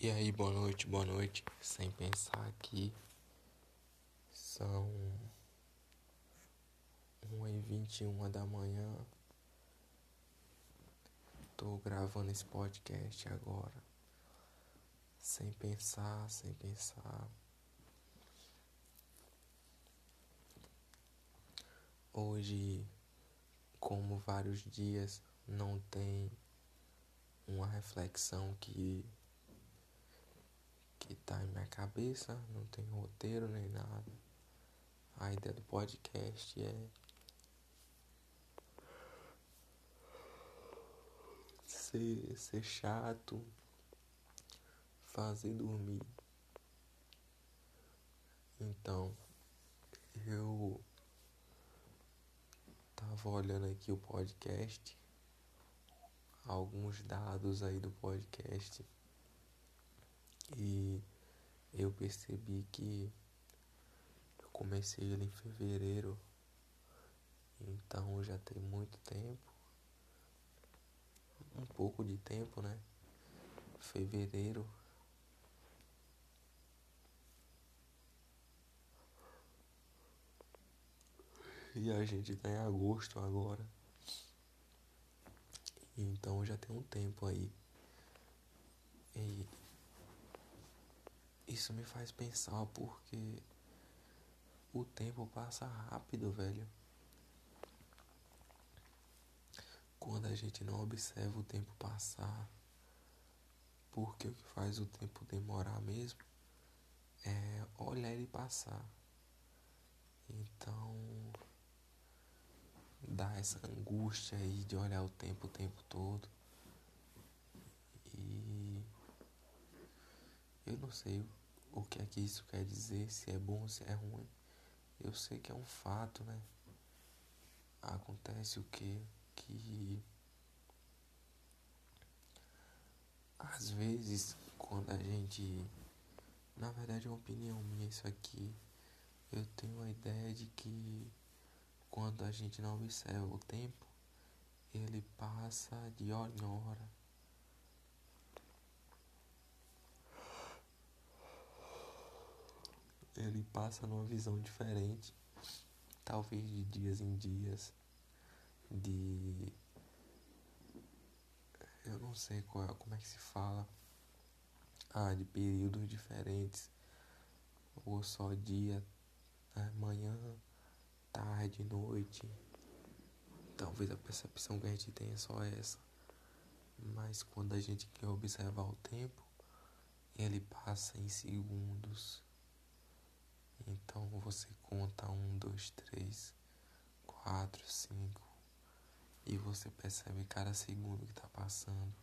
E aí, boa noite, boa noite. Sem pensar aqui, são 1h21 da manhã. Tô gravando esse podcast agora. Sem pensar, sem pensar. Hoje, como vários dias, não tem uma reflexão que que tá em minha cabeça, não tem roteiro nem nada. A ideia do podcast é ser, ser chato, fazer dormir. Então, eu tava olhando aqui o podcast, alguns dados aí do podcast e eu percebi que eu comecei ele em fevereiro, então já tem muito tempo, um pouco de tempo, né? Fevereiro. E a gente tá em agosto agora. Então já tem um tempo aí. E isso me faz pensar porque o tempo passa rápido, velho. Quando a gente não observa o tempo passar, porque o que faz o tempo demorar mesmo é olhar ele passar. Então dá essa angústia aí de olhar o tempo o tempo todo. E eu não sei o que é que isso quer dizer, se é bom ou se é ruim. Eu sei que é um fato, né? Acontece o que? Que às vezes quando a gente. Na verdade é uma opinião minha isso aqui. Eu tenho a ideia de que quando a gente não observa o tempo, ele passa de hora em hora ele passa numa visão diferente, talvez de dias em dias, de eu não sei qual é, como é que se fala, ah, de períodos diferentes, ou só dia, né, manhã, tarde, noite. Talvez a percepção que a gente tenha é só essa. Mas quando a gente quer observar o tempo, ele passa em segundos, então você conta um, dois, três, quatro, cinco e você percebe cada segundo que está passando.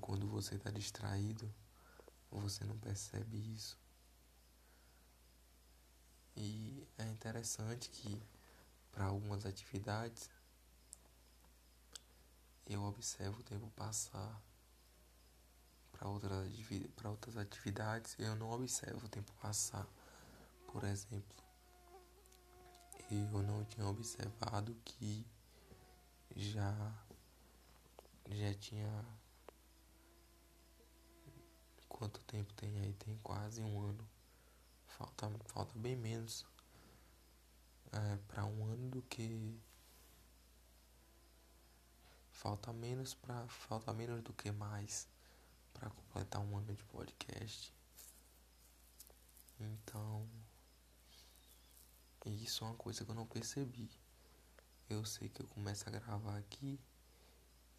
Quando, você está distraído, você não percebe isso. E é interessante que para algumas atividades eu observo o tempo passar para outras, outras atividades, eu não observo o tempo passar. Por exemplo, eu não tinha observado que já já tinha quanto tempo tem aí? Tem quase um ano. Falta, falta bem menos é, para um ano do que falta menos para falta menos do que mais para completar um ano de podcast. Então, isso é uma coisa que eu não percebi. Eu sei que eu começo a gravar aqui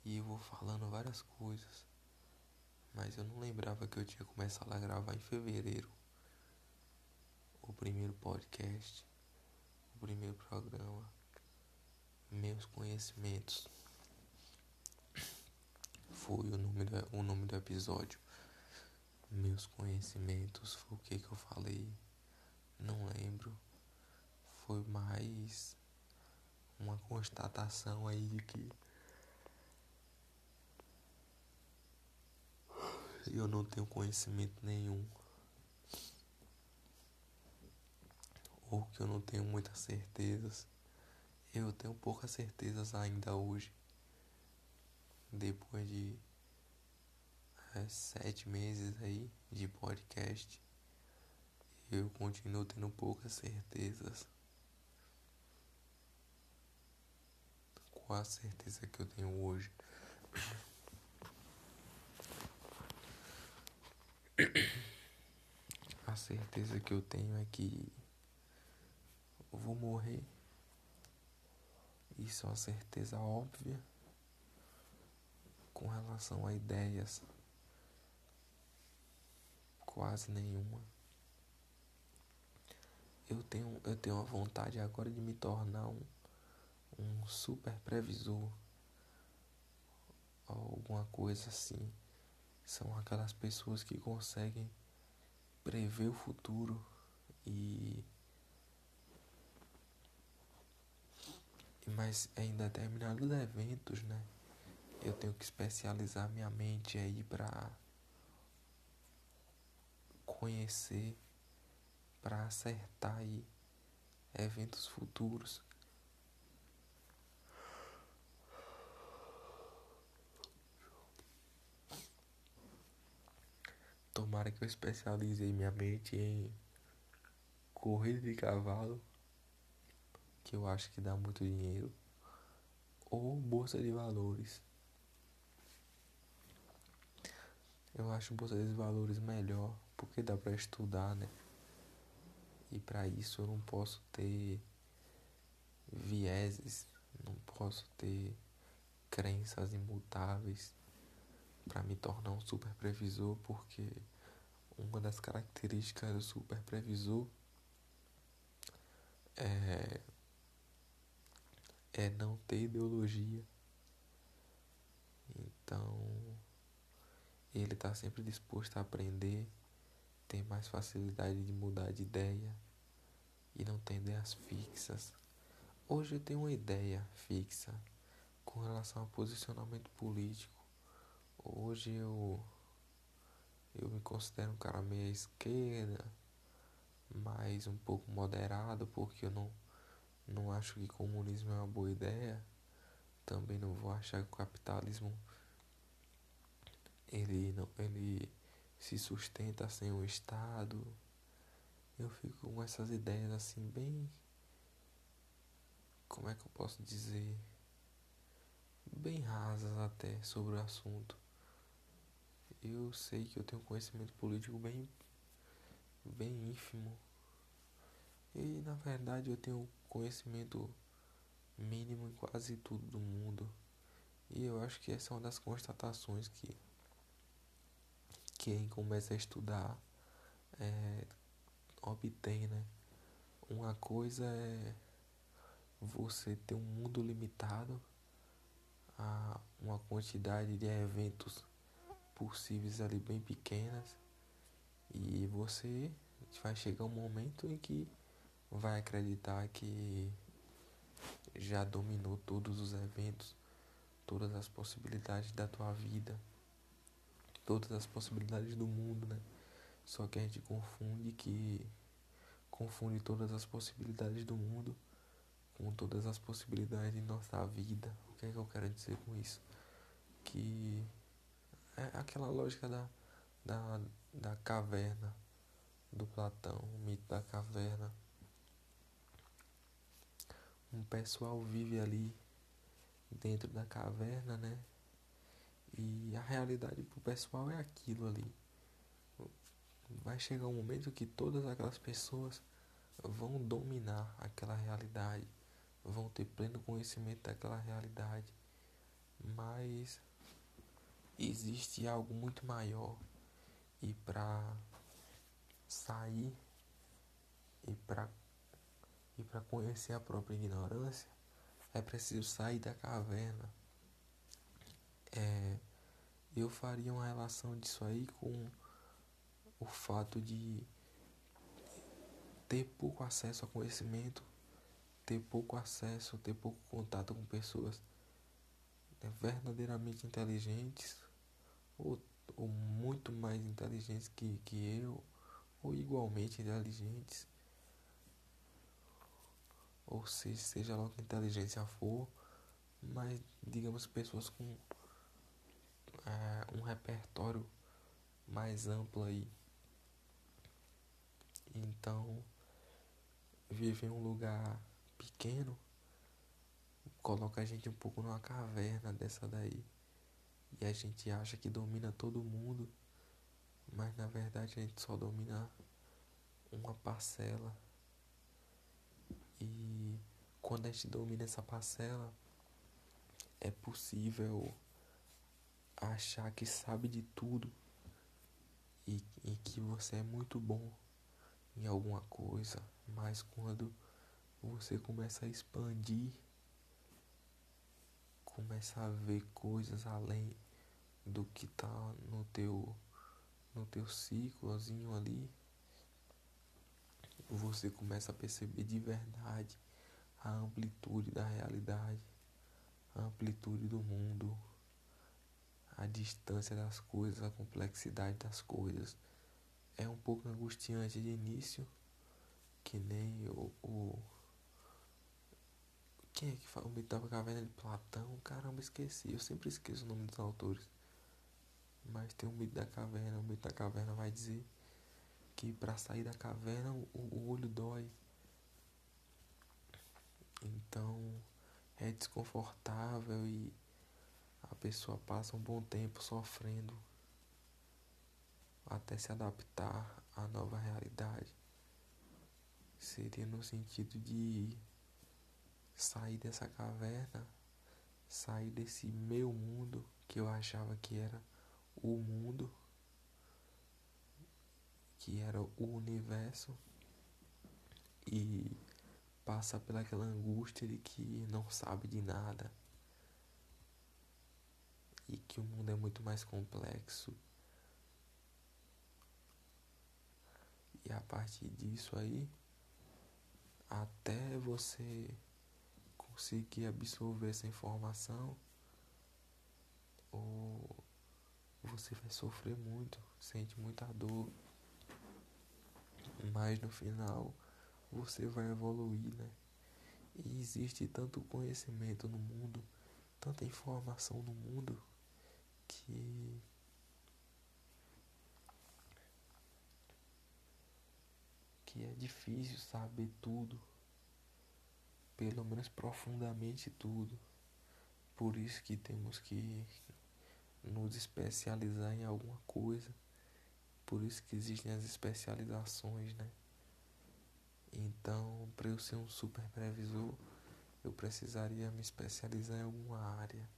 e eu vou falando várias coisas. Mas eu não lembrava que eu tinha começado a gravar em fevereiro. O primeiro podcast, o primeiro programa, meus conhecimentos foi o nome do, o nome do episódio. Meus conhecimentos foi o que, que eu falei. Não lembro. Foi mais uma constatação aí de que eu não tenho conhecimento nenhum. Ou que eu não tenho muitas certezas. Eu tenho poucas certezas ainda hoje depois de é, sete meses aí de podcast, eu continuo tendo poucas certezas. Qual a certeza que eu tenho hoje? A certeza que eu tenho é que eu vou morrer. Isso é uma certeza óbvia com relação a ideias. Quase nenhuma. Eu tenho, eu tenho a vontade agora de me tornar um, um super previsor. Alguma coisa assim. São aquelas pessoas que conseguem prever o futuro e mas em determinados eventos, né? Eu tenho que especializar minha mente aí para conhecer, para acertar aí eventos futuros. Tomara que eu especialize minha mente em corrida de cavalo que eu acho que dá muito dinheiro, ou bolsa de valores. Eu acho bolsa de valores melhor, porque dá para estudar, né? E para isso eu não posso ter vieses, não posso ter crenças imutáveis para me tornar um super previsor, porque uma das características do super previsor é é não ter ideologia. Então, ele está sempre disposto a aprender, tem mais facilidade de mudar de ideia e não tem ideias fixas. Hoje eu tenho uma ideia fixa com relação ao posicionamento político. Hoje eu eu me considero um cara meio à esquerda, mais um pouco moderado, porque eu não não acho que comunismo é uma boa ideia. Também não vou achar que o capitalismo ele não ele se sustenta sem o Estado. Eu fico com essas ideias assim bem como é que eu posso dizer bem rasas até sobre o assunto. Eu sei que eu tenho conhecimento político bem bem ínfimo. E na verdade eu tenho conhecimento mínimo em quase tudo do mundo. E eu acho que essa é uma das constatações que quem começa a estudar é, obtém, né? Uma coisa é você ter um mundo limitado a uma quantidade de eventos possíveis ali bem pequenas e você vai chegar um momento em que vai acreditar que já dominou todos os eventos, todas as possibilidades da tua vida, todas as possibilidades do mundo, né? Só que a gente confunde que confunde todas as possibilidades do mundo com todas as possibilidades de nossa vida. O que é que eu quero dizer com isso? Que é aquela lógica da, da, da caverna do Platão, o mito da caverna um pessoal vive ali dentro da caverna, né? E a realidade pro pessoal é aquilo ali. Vai chegar um momento que todas aquelas pessoas vão dominar aquela realidade, vão ter pleno conhecimento daquela realidade. Mas existe algo muito maior e para sair e para e para conhecer a própria ignorância, é preciso sair da caverna. É, eu faria uma relação disso aí com o fato de ter pouco acesso a conhecimento, ter pouco acesso, ter pouco contato com pessoas né, verdadeiramente inteligentes ou, ou muito mais inteligentes que, que eu, ou igualmente inteligentes. Ou se seja lá que inteligência for, mas digamos pessoas com um repertório mais ampla aí. Então, viver em um lugar pequeno coloca a gente um pouco numa caverna dessa daí. E a gente acha que domina todo mundo, mas na verdade a gente só domina uma parcela. E quando a gente domina essa parcela, é possível achar que sabe de tudo e, e que você é muito bom em alguma coisa, mas quando você começa a expandir, começa a ver coisas além do que tá no teu no teu ciclozinho ali, você começa a perceber de verdade a amplitude da realidade, a amplitude do mundo, a distância das coisas, a complexidade das coisas. É um pouco angustiante de início, que nem o, o quem é que fala o mito da caverna de Platão? Caramba, esqueci. Eu sempre esqueço o nome dos autores. Mas tem o mito da caverna. O mito da caverna vai dizer que para sair da caverna o, o olho dói. Então é desconfortável e a pessoa passa um bom tempo sofrendo até se adaptar à nova realidade. Seria no sentido de sair dessa caverna, sair desse meu mundo que eu achava que era o mundo, que era o universo, e passa pelaquela angústia de que não sabe de nada e que o mundo é muito mais complexo. E a partir disso aí, até você conseguir absorver essa informação, ou você vai sofrer muito, sente muita dor, mas no final você vai evoluir, né? E existe tanto conhecimento no mundo, tanta informação no mundo que que é difícil saber tudo pelo menos profundamente tudo. Por isso que temos que nos especializar em alguma coisa. Por isso que existem as especializações, né? Então, para eu ser um super previsor, eu precisaria me especializar em alguma área.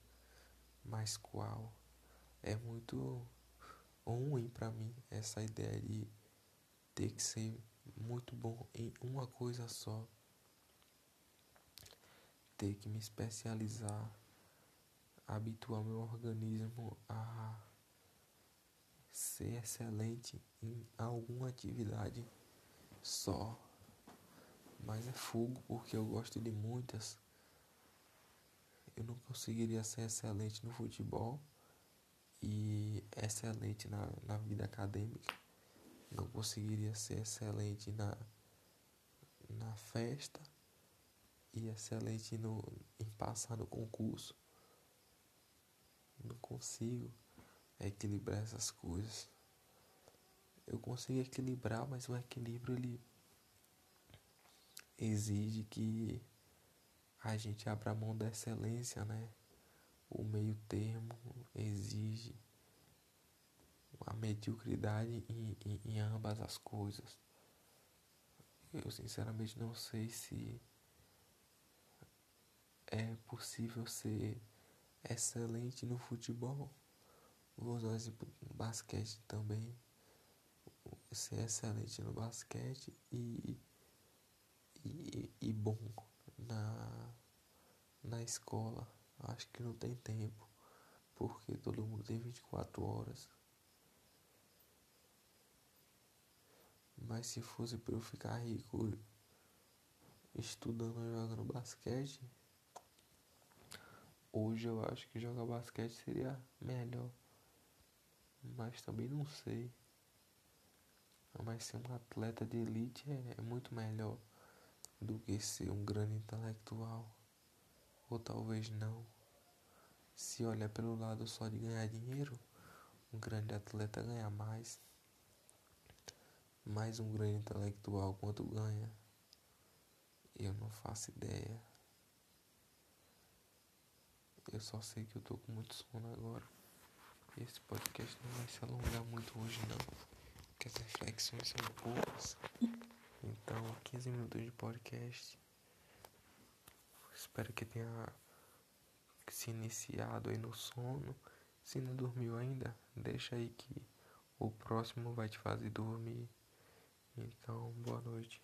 Mas qual? É muito ruim para mim essa ideia de ter que ser muito bom em uma coisa só ter que me especializar, habituar meu organismo a ser excelente em alguma atividade só. Mas é fogo porque eu gosto de muitas. Eu não conseguiria ser excelente no futebol e excelente na, na vida acadêmica. Não conseguiria ser excelente na, na festa e excelente no, em passar no concurso. Não consigo equilibrar essas coisas. Eu consigo equilibrar, mas o equilíbrio ele exige que a gente abra mão da excelência, né? O meio termo exige a mediocridade em, em, em ambas as coisas. Eu sinceramente não sei se é possível ser excelente no futebol. Vou usar exemplo no basquete também. Ser excelente no basquete e, e, e bom na, na escola. Acho que não tem tempo. Porque todo mundo tem 24 horas. Mas se fosse para eu ficar rico estudando e jogando basquete, Hoje eu acho que jogar basquete seria melhor. Mas também não sei. Mas ser um atleta de elite é, é muito melhor do que ser um grande intelectual. Ou talvez não. Se olhar pelo lado só de ganhar dinheiro, um grande atleta ganha mais. Mais um grande intelectual quanto ganha. Eu não faço ideia. Eu só sei que eu tô com muito sono agora. Esse podcast não vai se alongar muito hoje não. Porque as reflexões são poucas. Então, 15 minutos de podcast. Espero que tenha se iniciado aí no sono. Se não dormiu ainda, deixa aí que o próximo vai te fazer dormir. Então, boa noite.